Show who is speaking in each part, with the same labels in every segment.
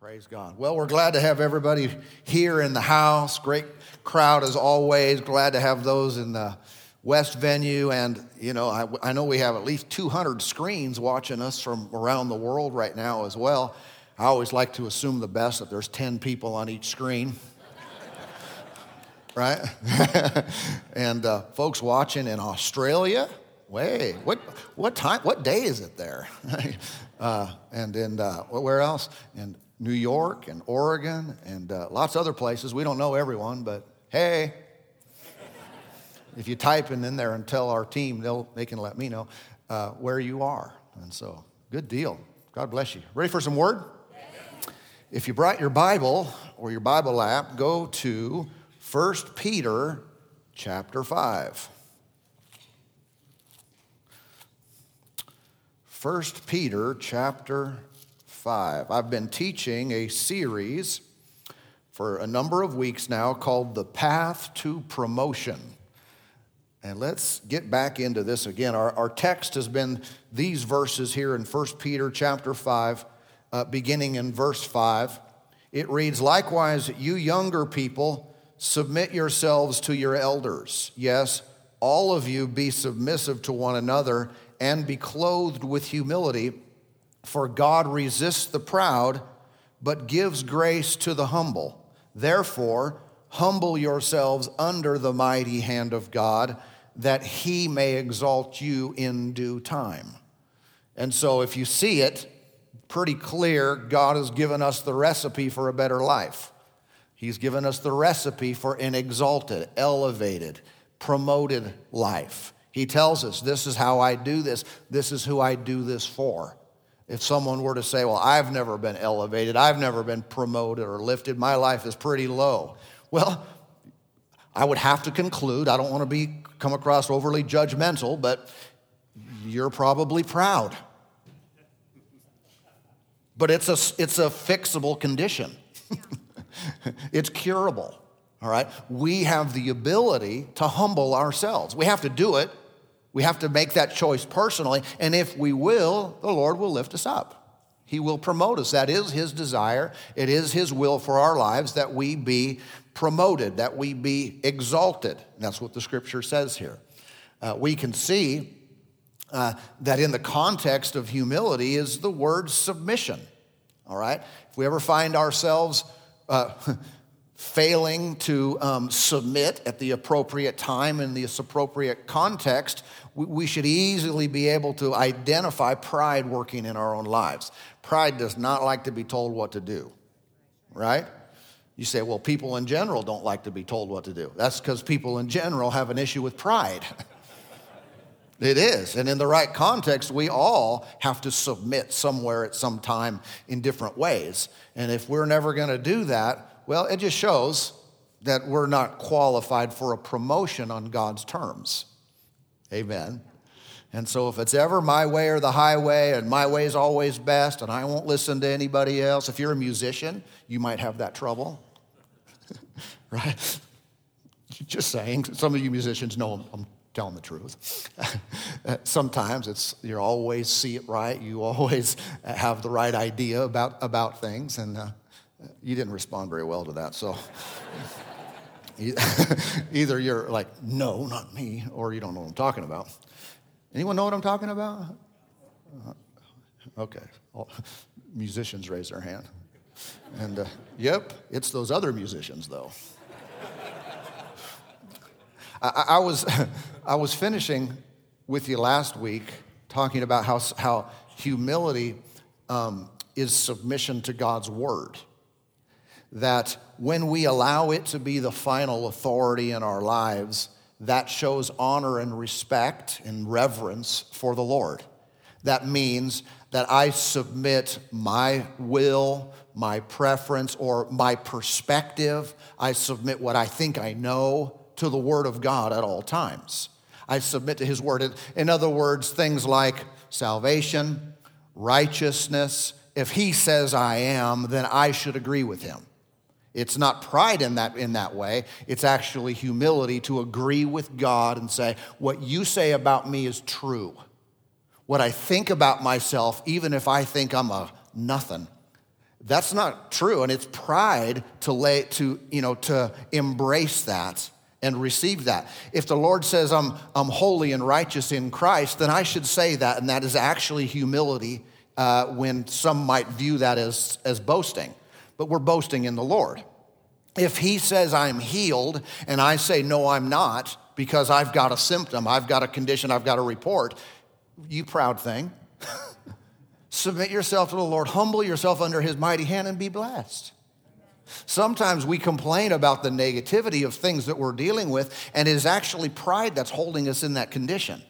Speaker 1: Praise God. Well, we're glad to have everybody here in the house. Great crowd as always. Glad to have those in the West venue. And, you know, I, I, know we have at least 200 screens watching us from around the world right now as well. I always like to assume the best that there's 10 people on each screen. right? and uh, folks watching in Australia. Wait, what, what time, what day is it there? uh, and in, uh, where else? In New York and Oregon and uh, lots of other places. We don't know everyone, but hey, if you type in there and tell our team, they'll, they can let me know uh, where you are. And so, good deal. God bless you. Ready for some word? If you brought your Bible or your Bible app, go to 1 Peter chapter 5. 1 Peter chapter 5. I've been teaching a series for a number of weeks now called The Path to Promotion. And let's get back into this again. Our, our text has been these verses here in 1 Peter chapter 5, uh, beginning in verse 5. It reads, Likewise, you younger people, submit yourselves to your elders. Yes, all of you be submissive to one another and be clothed with humility, for God resists the proud, but gives grace to the humble. Therefore, humble yourselves under the mighty hand of God, that he may exalt you in due time. And so, if you see it, pretty clear God has given us the recipe for a better life. He's given us the recipe for an exalted, elevated, promoted life. He tells us, This is how I do this, this is who I do this for. If someone were to say, Well, I've never been elevated, I've never been promoted or lifted, my life is pretty low. Well, I would have to conclude, I don't want to be come across overly judgmental, but you're probably proud. But it's a, it's a fixable condition. it's curable. All right? We have the ability to humble ourselves. We have to do it. We have to make that choice personally. And if we will, the Lord will lift us up. He will promote us. That is His desire. It is His will for our lives that we be promoted, that we be exalted. And that's what the scripture says here. Uh, we can see uh, that in the context of humility is the word submission. All right? If we ever find ourselves uh, failing to um, submit at the appropriate time in the appropriate context, we, we should easily be able to identify pride working in our own lives. Pride does not like to be told what to do, right? You say, well, people in general don't like to be told what to do. That's because people in general have an issue with pride. it is. And in the right context, we all have to submit somewhere at some time in different ways. And if we're never going to do that, well, it just shows that we're not qualified for a promotion on God's terms. Amen. And so, if it's ever my way or the highway, and my way is always best, and I won't listen to anybody else, if you're a musician, you might have that trouble. right? Just saying. Some of you musicians know I'm, telling the truth. Sometimes it's you always see it right. You always have the right idea about, about things, and uh, you didn't respond very well to that, so either you're like, no, not me, or you don't know what I'm talking about. Anyone know what I'm talking about? Uh, okay. Musicians raise their hand. And uh, yep, it's those other musicians, though. I, I, was, I was finishing with you last week talking about how, how humility um, is submission to God's word that when we allow it to be the final authority in our lives, that shows honor and respect and reverence for the Lord. That means that I submit my will, my preference, or my perspective. I submit what I think I know to the Word of God at all times. I submit to His Word. In other words, things like salvation, righteousness. If He says I am, then I should agree with Him. It's not pride in that, in that way. It's actually humility to agree with God and say, What you say about me is true. What I think about myself, even if I think I'm a nothing, That's not true, and it's pride to lay to you know to embrace that and receive that. If the Lord says I'm I'm holy and righteous in Christ, then I should say that, and that is actually humility. Uh, when some might view that as as boasting, but we're boasting in the Lord. If He says I'm healed, and I say no, I'm not, because I've got a symptom, I've got a condition, I've got a report, you proud thing. Submit yourself to the Lord, humble yourself under his mighty hand, and be blessed. Sometimes we complain about the negativity of things that we're dealing with, and it is actually pride that's holding us in that condition.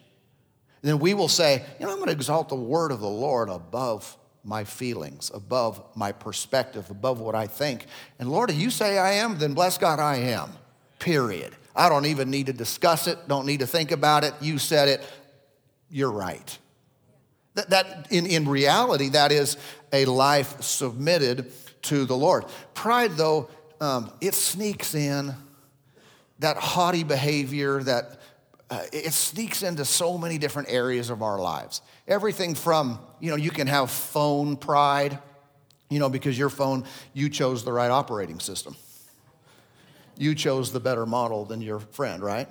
Speaker 1: Then we will say, You know, I'm going to exalt the word of the Lord above my feelings, above my perspective, above what I think. And Lord, if you say I am, then bless God, I am. Period. I don't even need to discuss it, don't need to think about it. You said it, you're right. That, that in, in reality, that is a life submitted to the Lord. Pride, though, um, it sneaks in that haughty behavior that uh, it sneaks into so many different areas of our lives. Everything from, you know, you can have phone pride, you know, because your phone, you chose the right operating system. You chose the better model than your friend, right?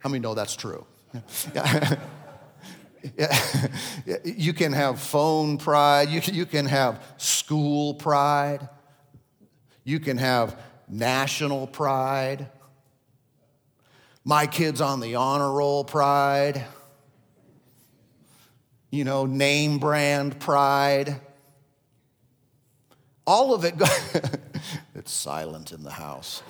Speaker 1: How many know that's true? you can have phone pride, you you can have school pride, you can have national pride, my kid's on the honor roll pride, you know, name brand pride. All of it, it's silent in the house.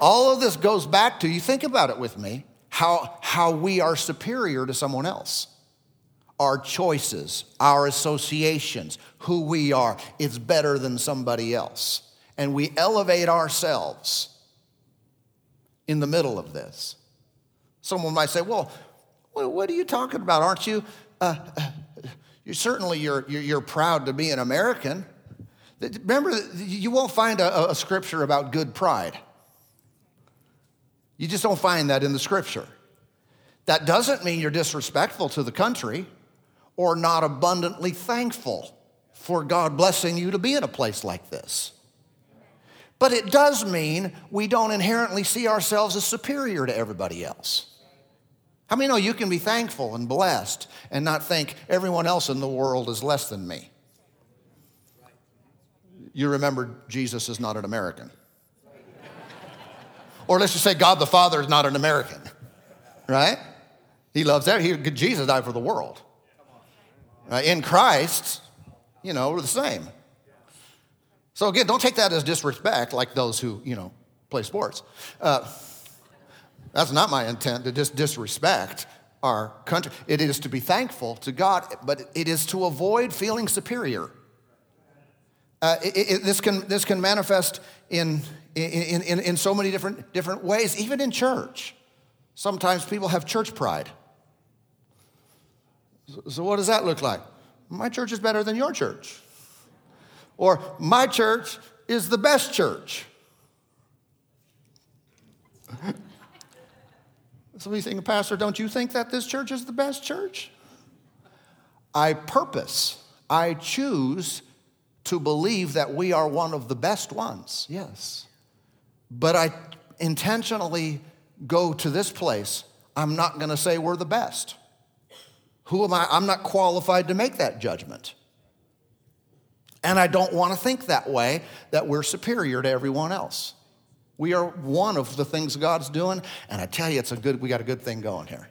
Speaker 1: All of this goes back to, you think about it with me, how, how we are superior to someone else our choices, our associations, who we are. It's better than somebody else. And we elevate ourselves in the middle of this. Someone might say, well, what are you talking about? Aren't you? Uh, you certainly you're, you're, you're, proud to be an American. Remember, you won't find a, a scripture about good pride. You just don't find that in the scripture. That doesn't mean you're disrespectful to the country or not abundantly thankful for God blessing you to be in a place like this. But it does mean we don't inherently see ourselves as superior to everybody else. How many know you can be thankful and blessed and not think everyone else in the world is less than me? You remember Jesus is not an American. or let's just say God the Father is not an American, right? He loves that. He, Jesus died for the world. Uh, in Christ, you know, we're the same. So again, don't take that as disrespect like those who, you know, play sports. Uh, that's not my intent to just disrespect our country. It is to be thankful to God, but it is to avoid feeling superior. Uh, it, it, this, can, this can manifest in, in, in, in so many different, different ways, even in church. Sometimes people have church pride. So, what does that look like? My church is better than your church. Or, my church is the best church. Somebody saying, Pastor, don't you think that this church is the best church? I purpose, I choose to believe that we are one of the best ones, yes. But I intentionally go to this place. I'm not going to say we're the best. Who am I? I'm not qualified to make that judgment. And I don't want to think that way, that we're superior to everyone else. We are one of the things God's doing, and I tell you, it's a good, we got a good thing going here.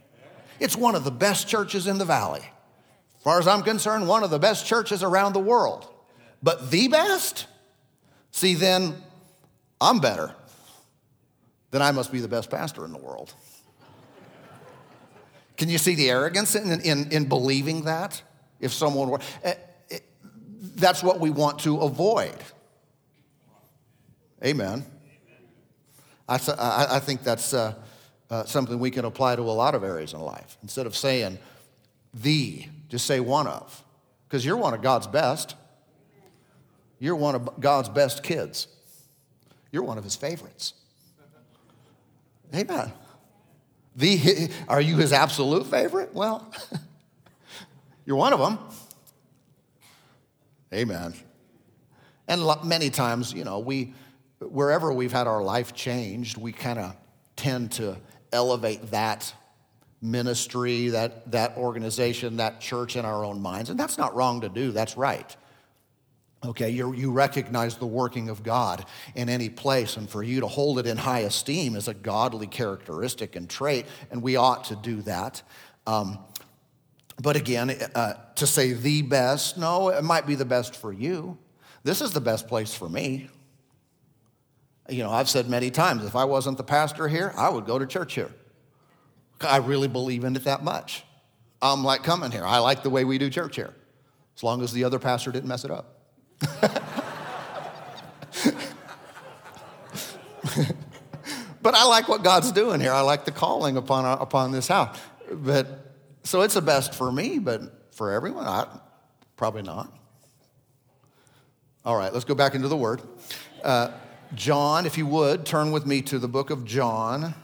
Speaker 1: It's one of the best churches in the valley. As far as I'm concerned, one of the best churches around the world. But the best? See, then I'm better. Then I must be the best pastor in the world. Can you see the arrogance in, in, in believing that? If someone were, eh, eh, that's what we want to avoid. Amen. I, I think that's uh, uh, something we can apply to a lot of areas in life. Instead of saying the, just say one of, because you're one of God's best. You're one of God's best kids. You're one of his favorites. Amen. The, are you his absolute favorite? Well, you're one of them. Amen. And many times, you know, we, wherever we've had our life changed, we kind of tend to elevate that ministry, that, that organization, that church in our own minds. And that's not wrong to do, that's right. Okay, you you recognize the working of God in any place, and for you to hold it in high esteem is a godly characteristic and trait, and we ought to do that. Um, but again, uh, to say the best, no, it might be the best for you. This is the best place for me. You know, I've said many times if I wasn't the pastor here, I would go to church here. I really believe in it that much. I'm like coming here. I like the way we do church here, as long as the other pastor didn't mess it up. but I like what God's doing here. I like the calling upon, upon this house. But so it's the best for me, but for everyone, I, probably not. All right, let's go back into the Word. Uh, John, if you would, turn with me to the book of John,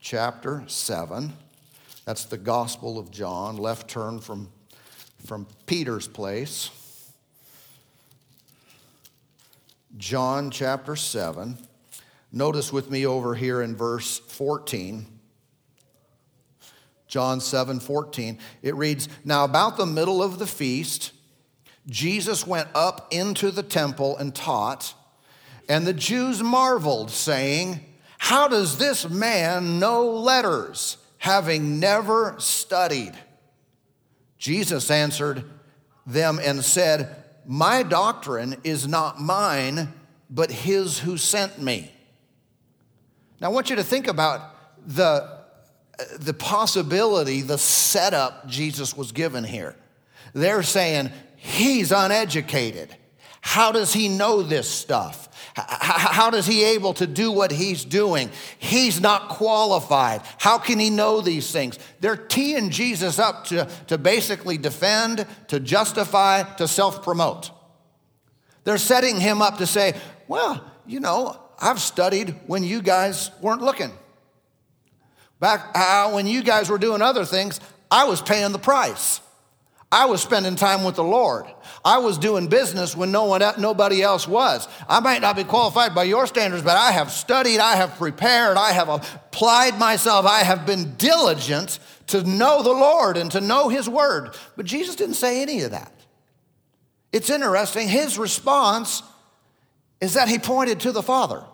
Speaker 1: chapter 7. That's the Gospel of John, left turn from, from Peter's place. John chapter 7. Notice with me over here in verse 14. John 7 14. It reads, Now about the middle of the feast, Jesus went up into the temple and taught, and the Jews marveled, saying, How does this man know letters, having never studied? Jesus answered them and said, my doctrine is not mine, but his who sent me. Now, I want you to think about the, the possibility, the setup Jesus was given here. They're saying, he's uneducated. How does he know this stuff? How does he able to do what he's doing? He's not qualified. How can he know these things? They're teeing Jesus up to, to basically defend, to justify, to self promote. They're setting him up to say, well, you know, I've studied when you guys weren't looking. Back uh, when you guys were doing other things, I was paying the price. I was spending time with the Lord. I was doing business when no one, nobody else was. I might not be qualified by your standards, but I have studied, I have prepared, I have applied myself, I have been diligent to know the Lord and to know His Word. But Jesus didn't say any of that. It's interesting, His response is that He pointed to the Father.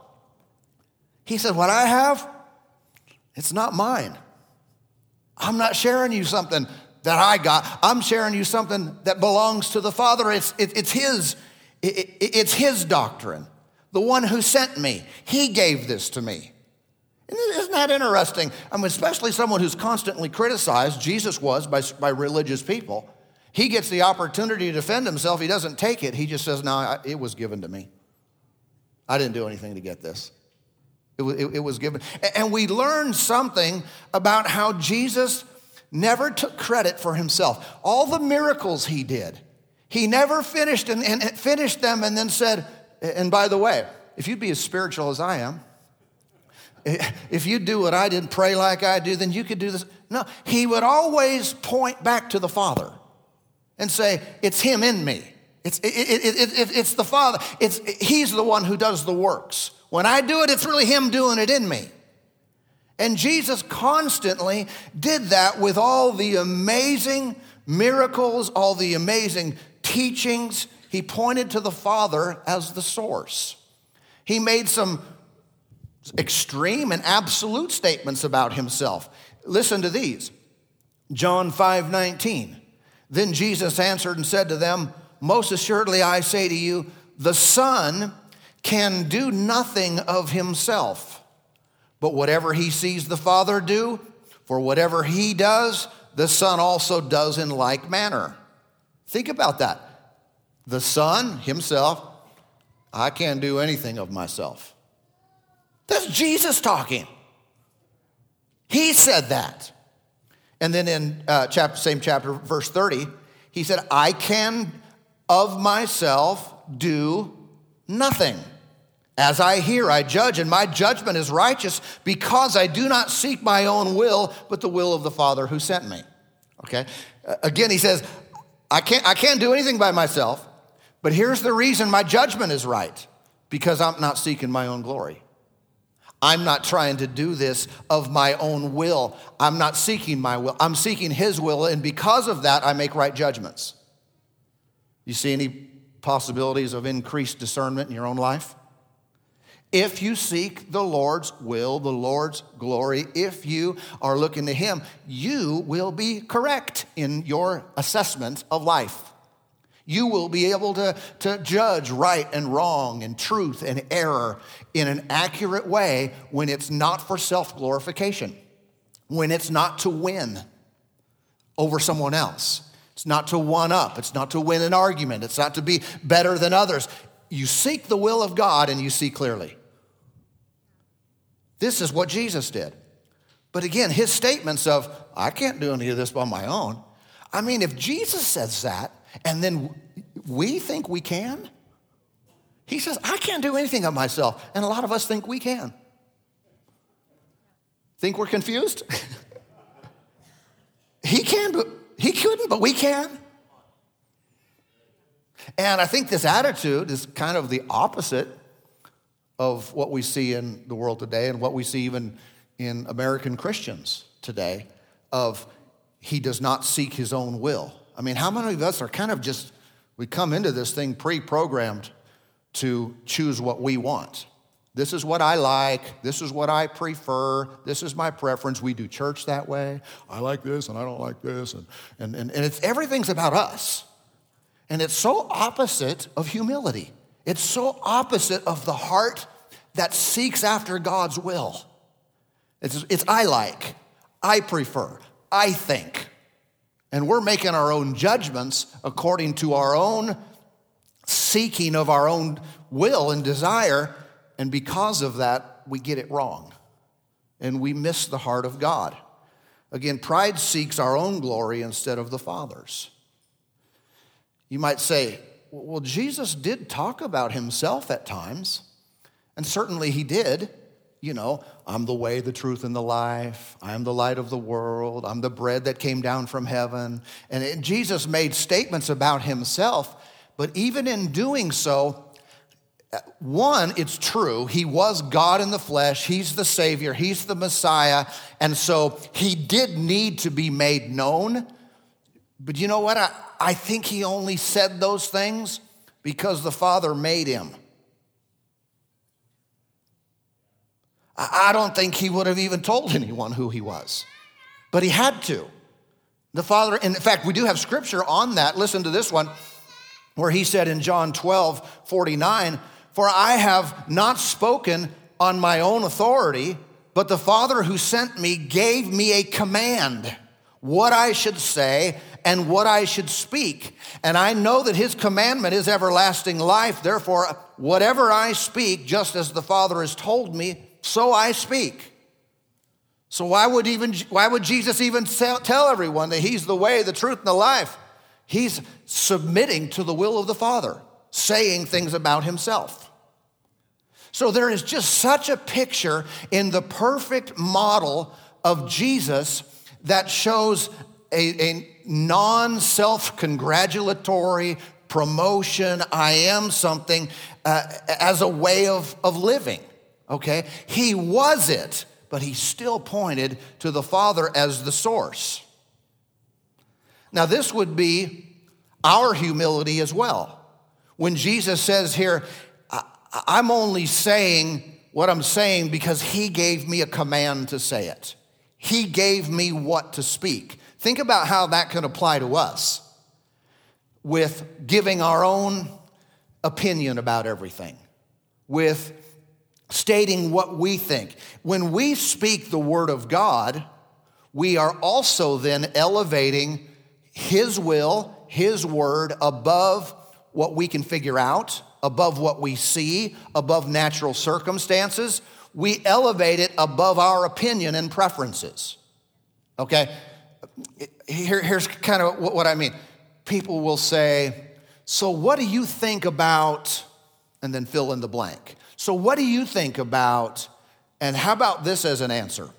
Speaker 1: He said, What I have, it's not mine. I'm not sharing you something that I got. I'm sharing you something that belongs to the Father. It's, it, it's, his, it, it's His doctrine. The one who sent me, He gave this to me. Isn't that interesting? I mean, especially someone who's constantly criticized, Jesus was by, by religious people. He gets the opportunity to defend himself. He doesn't take it. He just says, No, it was given to me. I didn't do anything to get this. It was, it, it was given. And we learn something about how Jesus never took credit for himself. All the miracles he did, he never finished and, and finished them and then said, and by the way, if you'd be as spiritual as I am, if you'd do what I did, pray like I do, then you could do this. No, he would always point back to the Father and say, It's him in me. It's, it, it, it, it's the Father. It's, he's the one who does the works. When I do it, it's really him doing it in me. And Jesus constantly did that with all the amazing miracles, all the amazing teachings. He pointed to the Father as the source. He made some extreme and absolute statements about himself. Listen to these. John 5 19. Then Jesus answered and said to them, Most assuredly I say to you, the Son can do nothing of himself but whatever he sees the Father do, for whatever he does, the Son also does in like manner. Think about that. The Son himself, I can't do anything of myself. That's Jesus talking. He said that. And then in uh, chapter, same chapter, verse 30, he said, I can of myself do nothing. As I hear, I judge, and my judgment is righteous because I do not seek my own will, but the will of the Father who sent me. Okay? Again, he says, I can't, I can't do anything by myself, But here's the reason my judgment is right because I'm not seeking my own glory. I'm not trying to do this of my own will. I'm not seeking my will. I'm seeking His will, and because of that, I make right judgments. You see any possibilities of increased discernment in your own life? If you seek the Lord's will, the Lord's glory, if you are looking to Him, you will be correct in your assessment of life. You will be able to, to judge right and wrong and truth and error in an accurate way when it's not for self glorification, when it's not to win over someone else. It's not to one up, it's not to win an argument, it's not to be better than others. You seek the will of God and you see clearly. This is what Jesus did. But again, his statements of, I can't do any of this by my own. I mean, if Jesus says that, and then we think we can. He says, I can't do anything of myself. And a lot of us think we can. Think we're confused? he can, but he couldn't, but we can. And I think this attitude is kind of the opposite of what we see in the world today and what we see even in American Christians today of he does not seek his own will. I mean, how many of us are kind of just, we come into this thing pre programmed to choose what we want? This is what I like. This is what I prefer. This is my preference. We do church that way. I like this and I don't like this. And, and, and, and it's, everything's about us. And it's so opposite of humility. It's so opposite of the heart that seeks after God's will. It's, it's I like, I prefer, I think. And we're making our own judgments according to our own seeking of our own will and desire. And because of that, we get it wrong. And we miss the heart of God. Again, pride seeks our own glory instead of the Father's. You might say, well, Jesus did talk about himself at times, and certainly he did you know, I'm the way, the truth, and the life. I am the light of the world. I'm the bread that came down from heaven. And it, Jesus made statements about himself, but even in doing so, one, it's true. He was God in the flesh. He's the Savior. He's the Messiah. And so he did need to be made known. But you know what? I, I think he only said those things because the Father made him. I don't think he would have even told anyone who he was, but he had to. The Father, in fact, we do have scripture on that. Listen to this one, where he said in John 12, 49, For I have not spoken on my own authority, but the Father who sent me gave me a command what I should say and what I should speak. And I know that his commandment is everlasting life. Therefore, whatever I speak, just as the Father has told me, so I speak. So why would even why would Jesus even tell everyone that he's the way, the truth, and the life? He's submitting to the will of the Father, saying things about himself. So there is just such a picture in the perfect model of Jesus that shows a, a non self congratulatory promotion, I am something, uh, as a way of, of living okay? He was it, but he still pointed to the Father as the source. Now, this would be our humility as well. When Jesus says here, I'm only saying what I'm saying because he gave me a command to say it. He gave me what to speak. Think about how that can apply to us with giving our own opinion about everything, with stating what we think. When we speak the word of God, we are also then elevating His will, His word above what we can figure out, above what we see, above natural circumstances. We elevate it above our opinion and preferences. Okay? Here, here's kind of what I mean. People will say, So, what do you think about, and then fill in the blank. So, what do you think about, and how about this as an answer?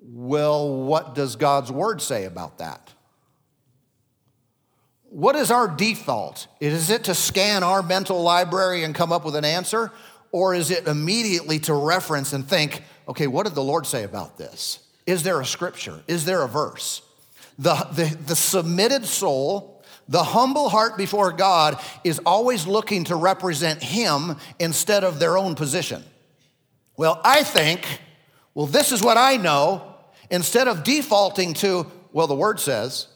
Speaker 1: Well, what does God's word say about that? what is our default? Is it to scan our mental library and come up with an answer? Or is it immediately to reference and think, okay, what did the Lord say about this? Is there a scripture? Is there a verse? The, the, the submitted soul, the humble heart before God, is always looking to represent Him instead of their own position. Well, I think, well, this is what I know, instead of defaulting to, well, the Word says,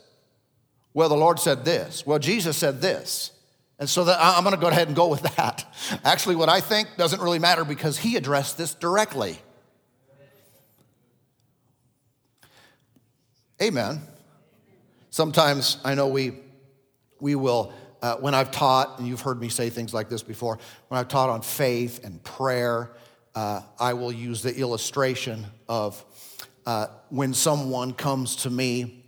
Speaker 1: well, the Lord said this. Well, Jesus said this. And so that I'm going to go ahead and go with that. Actually, what I think doesn't really matter because he addressed this directly. Amen. Sometimes I know we, we will, uh, when I've taught, and you've heard me say things like this before, when I've taught on faith and prayer, uh, I will use the illustration of uh, when someone comes to me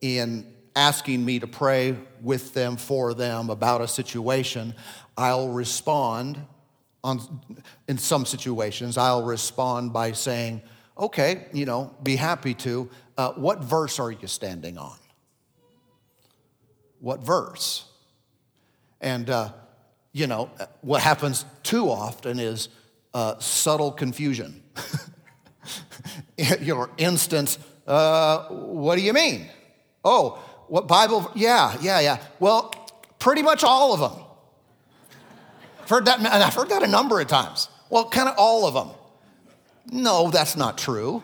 Speaker 1: in asking me to pray with them, for them, about a situation, I'll respond on, in some situations, I'll respond by saying, okay, you know, be happy to. Uh, what verse are you standing on? What verse? And, uh, you know, what happens too often is uh, subtle confusion. Your instance, uh, what do you mean? Oh, what Bible? Yeah, yeah, yeah. Well, pretty much all of them. I've heard that, and I've heard that a number of times. Well, kind of all of them. No, that's not true.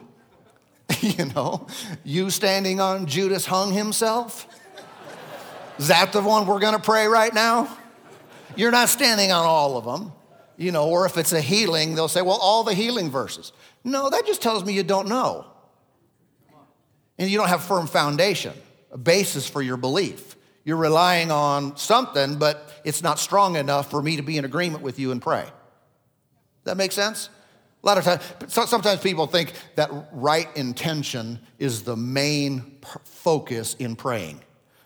Speaker 1: you know, you standing on Judas hung himself? Is that the one we're going to pray right now? You're not standing on all of them. You know, or if it's a healing, they'll say, well, all the healing verses. No, that just tells me you don't know. And you don't have firm foundation a basis for your belief. You're relying on something, but it's not strong enough for me to be in agreement with you and pray. That makes sense? A lot of times, sometimes people think that right intention is the main focus in praying.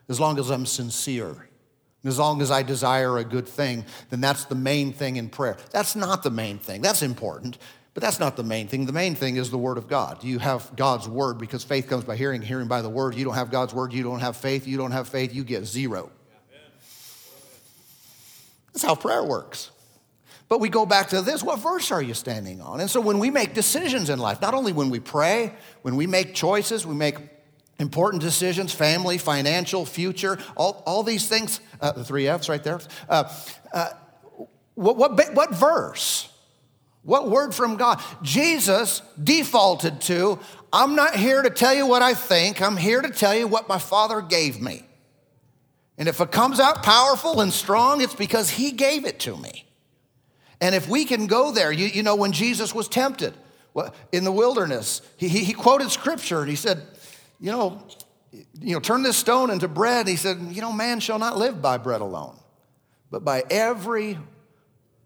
Speaker 1: As long as I'm sincere, as long as I desire a good thing, then that's the main thing in prayer. That's not the main thing. That's important. But that's not the main thing. The main thing is the Word of God. You have God's Word because faith comes by hearing, hearing by the Word. You don't have God's Word, you don't have faith. You don't have faith, you get zero. That's how prayer works. But we go back to this what verse are you standing on? And so when we make decisions in life, not only when we pray, when we make choices, we make important decisions family, financial, future, all, all these things, uh, the three F's right there. Uh, uh, what, what, what verse? What word from God? Jesus defaulted to, I'm not here to tell you what I think, I'm here to tell you what my Father gave me. And if it comes out powerful and strong, it's because He gave it to me. And if we can go there, you, you know, when Jesus was tempted in the wilderness, he, he, he quoted scripture and he said, you know, you know, turn this stone into bread. He said, you know, man shall not live by bread alone, but by every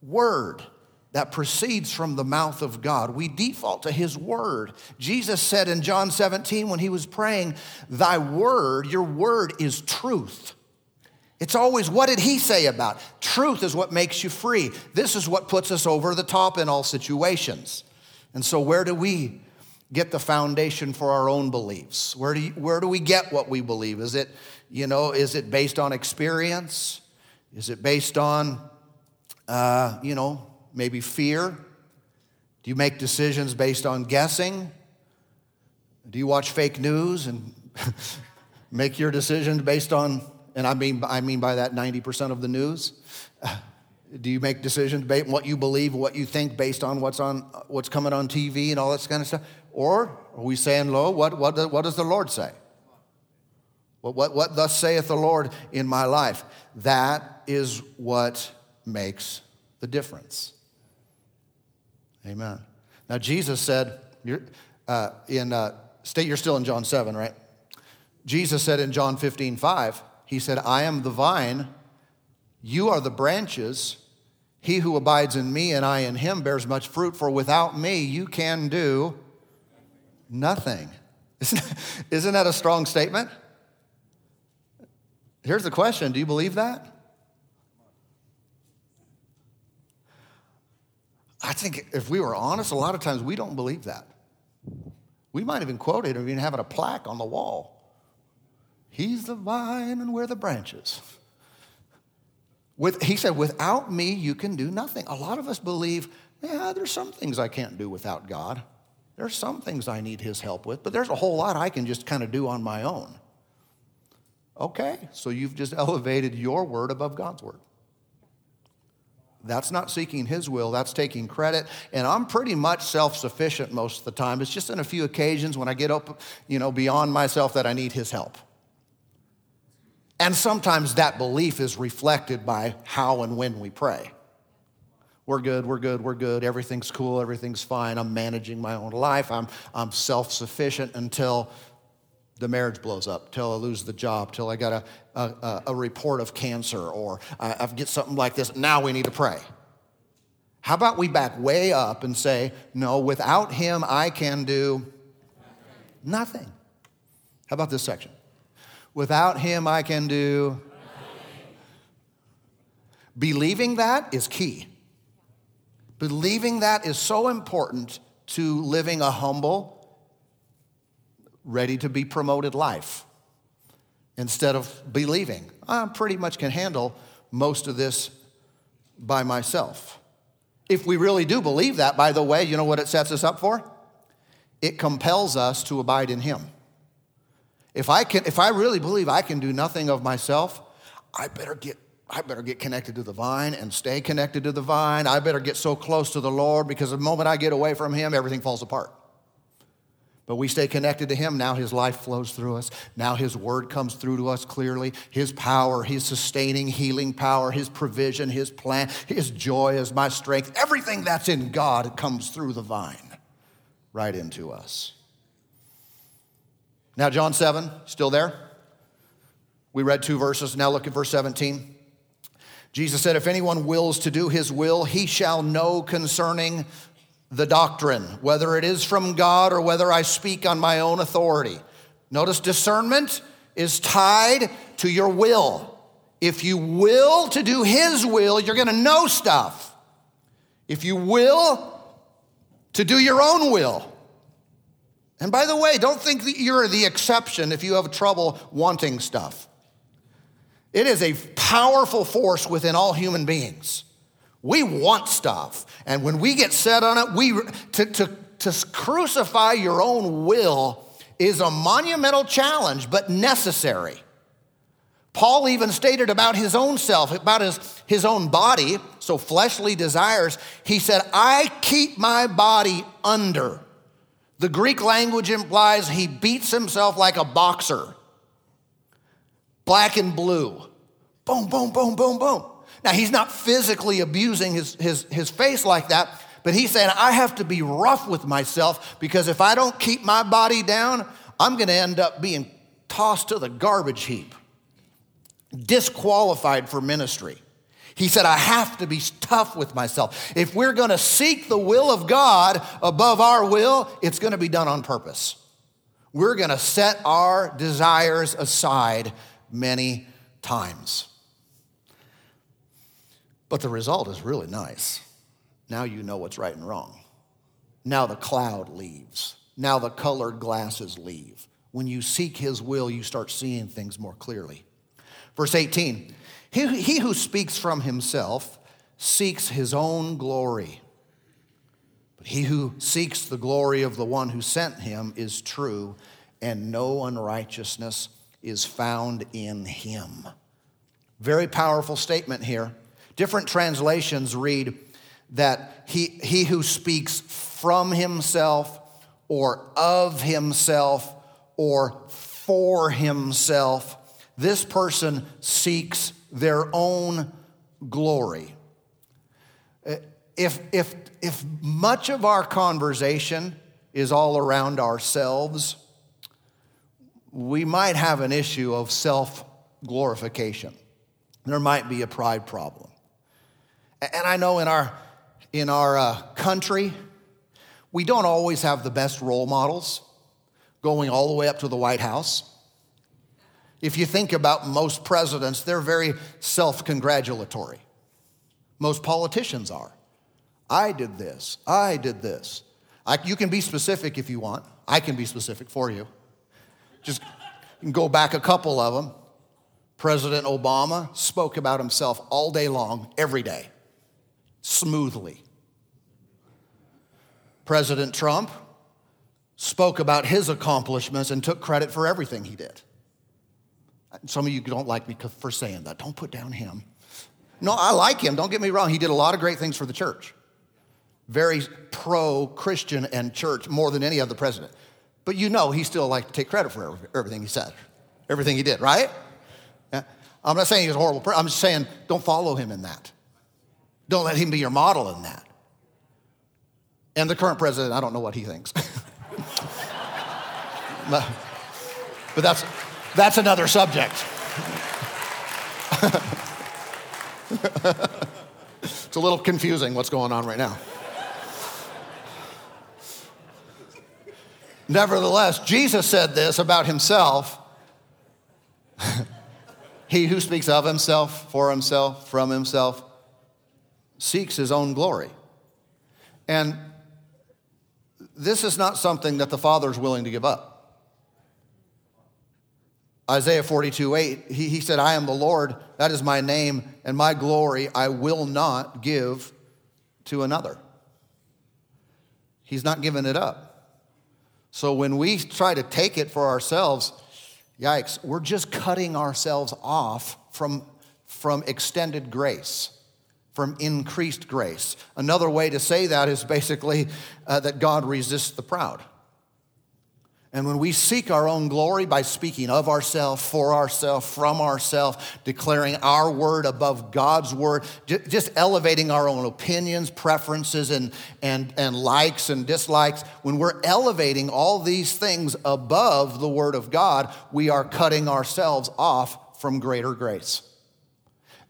Speaker 1: word that proceeds from the mouth of God. We default to his word. Jesus said in John 17 when he was praying, Thy word, your word is truth. It's always what did he say about? Truth is what makes you free. This is what puts us over the top in all situations. And so, where do we get the foundation for our own beliefs? Where do, you, where do we get what we believe? Is it, you know, is it based on experience? Is it based on, uh, you know, maybe fear? Do you make decisions based on guessing? Do you watch fake news and make your decisions based on, and I mean, I mean by that 90% of the news? Do you make decisions based on what you believe, what you think, based on what's on what's coming on TV and all that kind of stuff? Or are we saying, "Lo, what what, what does the Lord say? What, what what thus saith the Lord in my life?" That is what makes the difference. Amen. Now, Jesus said, uh, in, uh, state you're still in John 7, right? Jesus said in John 15, 5, He said, I am the vine, you are the branches. He who abides in me and I in him bears much fruit, for without me you can do nothing. Isn't, that a strong statement? Here's the question Do you believe that? I think if we were honest, a lot of times we don't believe that. We might even quote it or even have it a plaque on the wall. He's the vine and we're the branches. With, he said, without me, you can do nothing. A lot of us believe, yeah, there's some things I can't do without God. There's some things I need his help with, but there's a whole lot I can just kind of do on my own. Okay, so you've just elevated your word above God's word. That's not seeking his will, that's taking credit. And I'm pretty much self sufficient most of the time. It's just in a few occasions when I get up, you know, beyond myself that I need his help. And sometimes that belief is reflected by how and when we pray. We're good, we're good, we're good, everything's cool, everything's fine, I'm managing my own life, I'm, I'm self sufficient until the marriage blows up, till I lose the job, till I got a, a, a report of cancer, or I, I get something like this. Now we need to pray. How about we back way up and say, No, without him, I can do nothing. How about this section? Without him, I can do. Believing that is key. Believing that is so important to living a humble, ready to be promoted life instead of believing. I pretty much can handle most of this by myself. If we really do believe that, by the way, you know what it sets us up for? It compels us to abide in Him. If I, can, if I really believe I can do nothing of myself, I better get I better get connected to the vine and stay connected to the vine. I better get so close to the Lord because the moment I get away from Him, everything falls apart. But we stay connected to Him. Now His life flows through us. Now His word comes through to us clearly. His power, His sustaining, healing power, His provision, His plan, His joy is my strength. Everything that's in God comes through the vine right into us. Now, John 7, still there? We read two verses. Now look at verse 17. Jesus said, If anyone wills to do his will, he shall know concerning the doctrine, whether it is from God or whether I speak on my own authority. Notice discernment is tied to your will. If you will to do His will, you're going to know stuff. If you will to do your own will, and by the way, don't think that you're the exception if you have trouble wanting stuff. It is a powerful force within all human beings. We want stuff. And when we get set on it, we, to, to, to crucify your own will is a monumental challenge, but necessary. Paul even stated about his own self, about his, his own body, so fleshly desires. He said, I keep my body under. The Greek language implies he beats himself like a boxer. Black and blue. Boom, boom, boom, boom, boom. Now, he's not physically abusing his, his, his face like that, but he's saying, I have to be rough with myself because if I don't keep my body down, I'm going to end up being tossed to the garbage heap, disqualified for ministry. He said, I have to be tough with myself. If we're going to seek the will of God above our will, it's going to be done on purpose. We're going to set our desires aside many times. But the result is really nice. Now you know what's right and wrong. Now the cloud leaves. Now the colored glasses leave. When you seek his will, you start seeing things more clearly. Verse 18 He, he who speaks from himself seeks his own glory. But he who seeks the glory of the one who sent him is true, and no unrighteousness is found in him. Very powerful statement here. Different translations read that he, he who speaks from himself or of himself or for himself, this person seeks their own glory. If, if, if much of our conversation is all around ourselves, we might have an issue of self glorification. There might be a pride problem. And I know in our, in our uh, country, we don't always have the best role models going all the way up to the White House. If you think about most presidents, they're very self congratulatory. Most politicians are. I did this, I did this. I, you can be specific if you want. I can be specific for you. Just go back a couple of them. President Obama spoke about himself all day long, every day, smoothly. President Trump spoke about his accomplishments and took credit for everything he did. Some of you don't like me for saying that. Don't put down him. No, I like him. Don't get me wrong. He did a lot of great things for the church. Very pro Christian and church, more than any other president. But you know, he still liked to take credit for everything he said, everything he did, right? Yeah. I'm not saying he's a horrible person. I'm just saying don't follow him in that. Don't let him be your model in that. And the current president, I don't know what he thinks. but, but that's, that's another subject. it's a little confusing what's going on right now. Nevertheless, Jesus said this about himself He who speaks of himself, for himself, from himself, seeks his own glory. And this is not something that the Father is willing to give up. Isaiah 42 8, he, he said, I am the Lord, that is my name, and my glory I will not give to another. He's not giving it up. So when we try to take it for ourselves, yikes, we're just cutting ourselves off from, from extended grace, from increased grace. Another way to say that is basically uh, that God resists the proud. And when we seek our own glory by speaking of ourselves, for ourselves, from ourselves, declaring our word above God's word, just elevating our own opinions, preferences, and, and, and likes and dislikes, when we're elevating all these things above the word of God, we are cutting ourselves off from greater grace.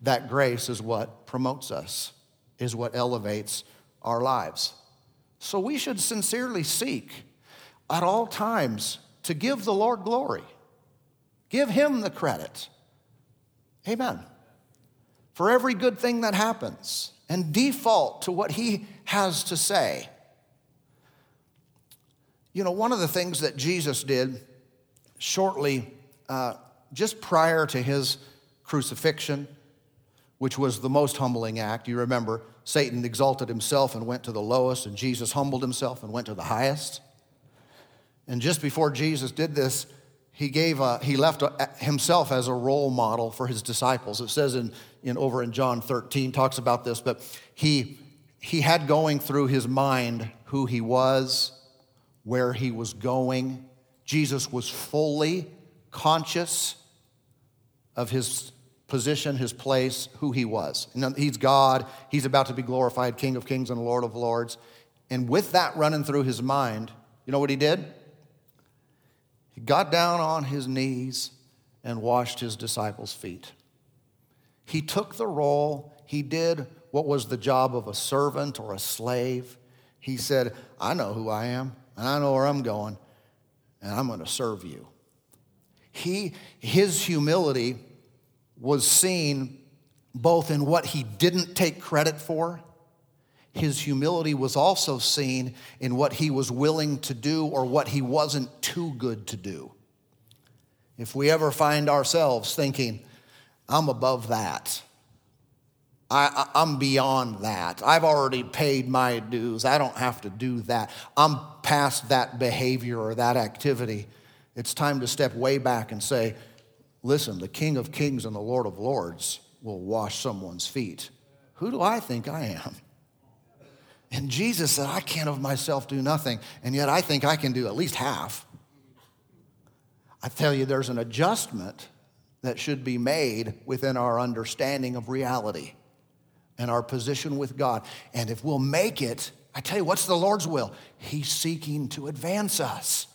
Speaker 1: That grace is what promotes us, is what elevates our lives. So we should sincerely seek at all times to give the Lord glory. Give him the credit. Amen. For every good thing that happens and default to what he has to say. You know, one of the things that Jesus did shortly, uh, just prior to his crucifixion, which was the most humbling act, you remember, Satan exalted himself and went to the lowest, and Jesus humbled himself and went to the highest. And just before Jesus did this, he gave a, he left a, himself as a role model for his disciples. It says in, in over in John 13 talks about this, but he he had going through his mind who he was, where he was going. Jesus was fully conscious of his position, his place, who he was. He's God, he's about to be glorified, King of kings and Lord of lords. And with that running through his mind, you know what he did? He got down on his knees and washed his disciples' feet. He took the role, he did what was the job of a servant or a slave. He said, I know who I am, and I know where I'm going, and I'm going to serve you. He, his humility was seen both in what he didn't take credit for his humility was also seen in what he was willing to do or what he wasn't too good to do. If we ever find ourselves thinking, I'm above that, I, am beyond that, I've already paid my dues, I don't have to do that, I'm past that behavior or that activity, it's time to step way back and say, listen, the King of Kings and the Lord of Lords will wash someone's feet. Who do I think I am? And Jesus said, I can't of myself do nothing, and yet I think I can do at least half. I tell you, there's an adjustment that should be made within our understanding of reality and our position with God. And if we'll make it, I tell you, what's the Lord's will? He's seeking to advance us,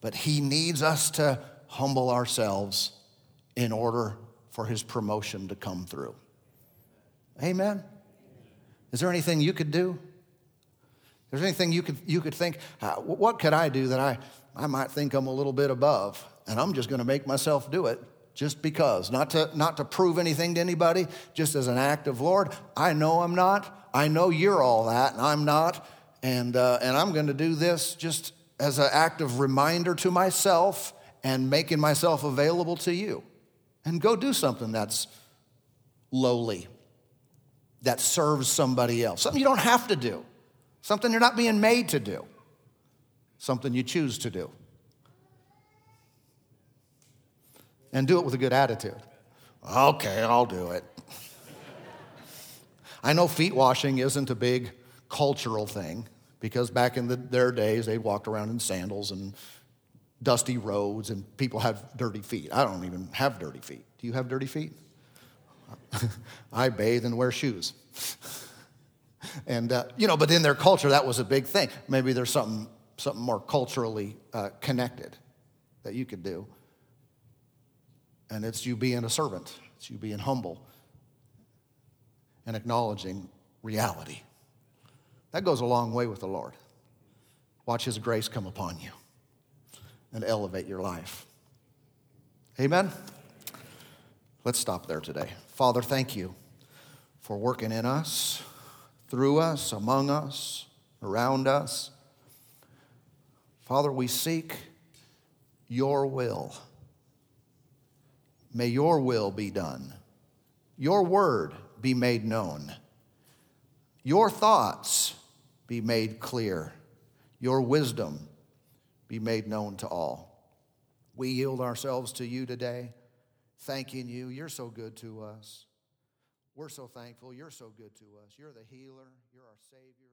Speaker 1: but He needs us to humble ourselves in order for His promotion to come through. Amen. Is there anything you could do? Is there anything you could, you could think, uh, what could I do that I, I might think I'm a little bit above? And I'm just going to make myself do it just because. Not to, not to prove anything to anybody, just as an act of, Lord, I know I'm not. I know you're all that, and I'm not. And, uh, and I'm going to do this just as an act of reminder to myself and making myself available to you. And go do something that's lowly, that serves somebody else. Something you don't have to do, something you're not being made to do, something you choose to do. And do it with a good attitude. Okay, I'll do it. I know feet washing isn't a big cultural thing because back in the, their days they walked around in sandals and dusty roads and people have dirty feet. I don't even have dirty feet. Do you have dirty feet? I bathe and wear shoes. and, uh, you know, but in their culture, that was a big thing. Maybe there's something, something more culturally uh, connected that you could do. And it's you being a servant, it's you being humble and acknowledging reality. That goes a long way with the Lord. Watch His grace come upon you and elevate your life. Amen? Let's stop there today. Father, thank you for working in us, through us, among us, around us. Father, we seek your will. May your will be done, your word be made known, your thoughts be made clear, your wisdom be made known to all. We yield ourselves to you today, thanking you. You're so good to us. We're so thankful. You're so good to us. You're the healer, you're our Savior.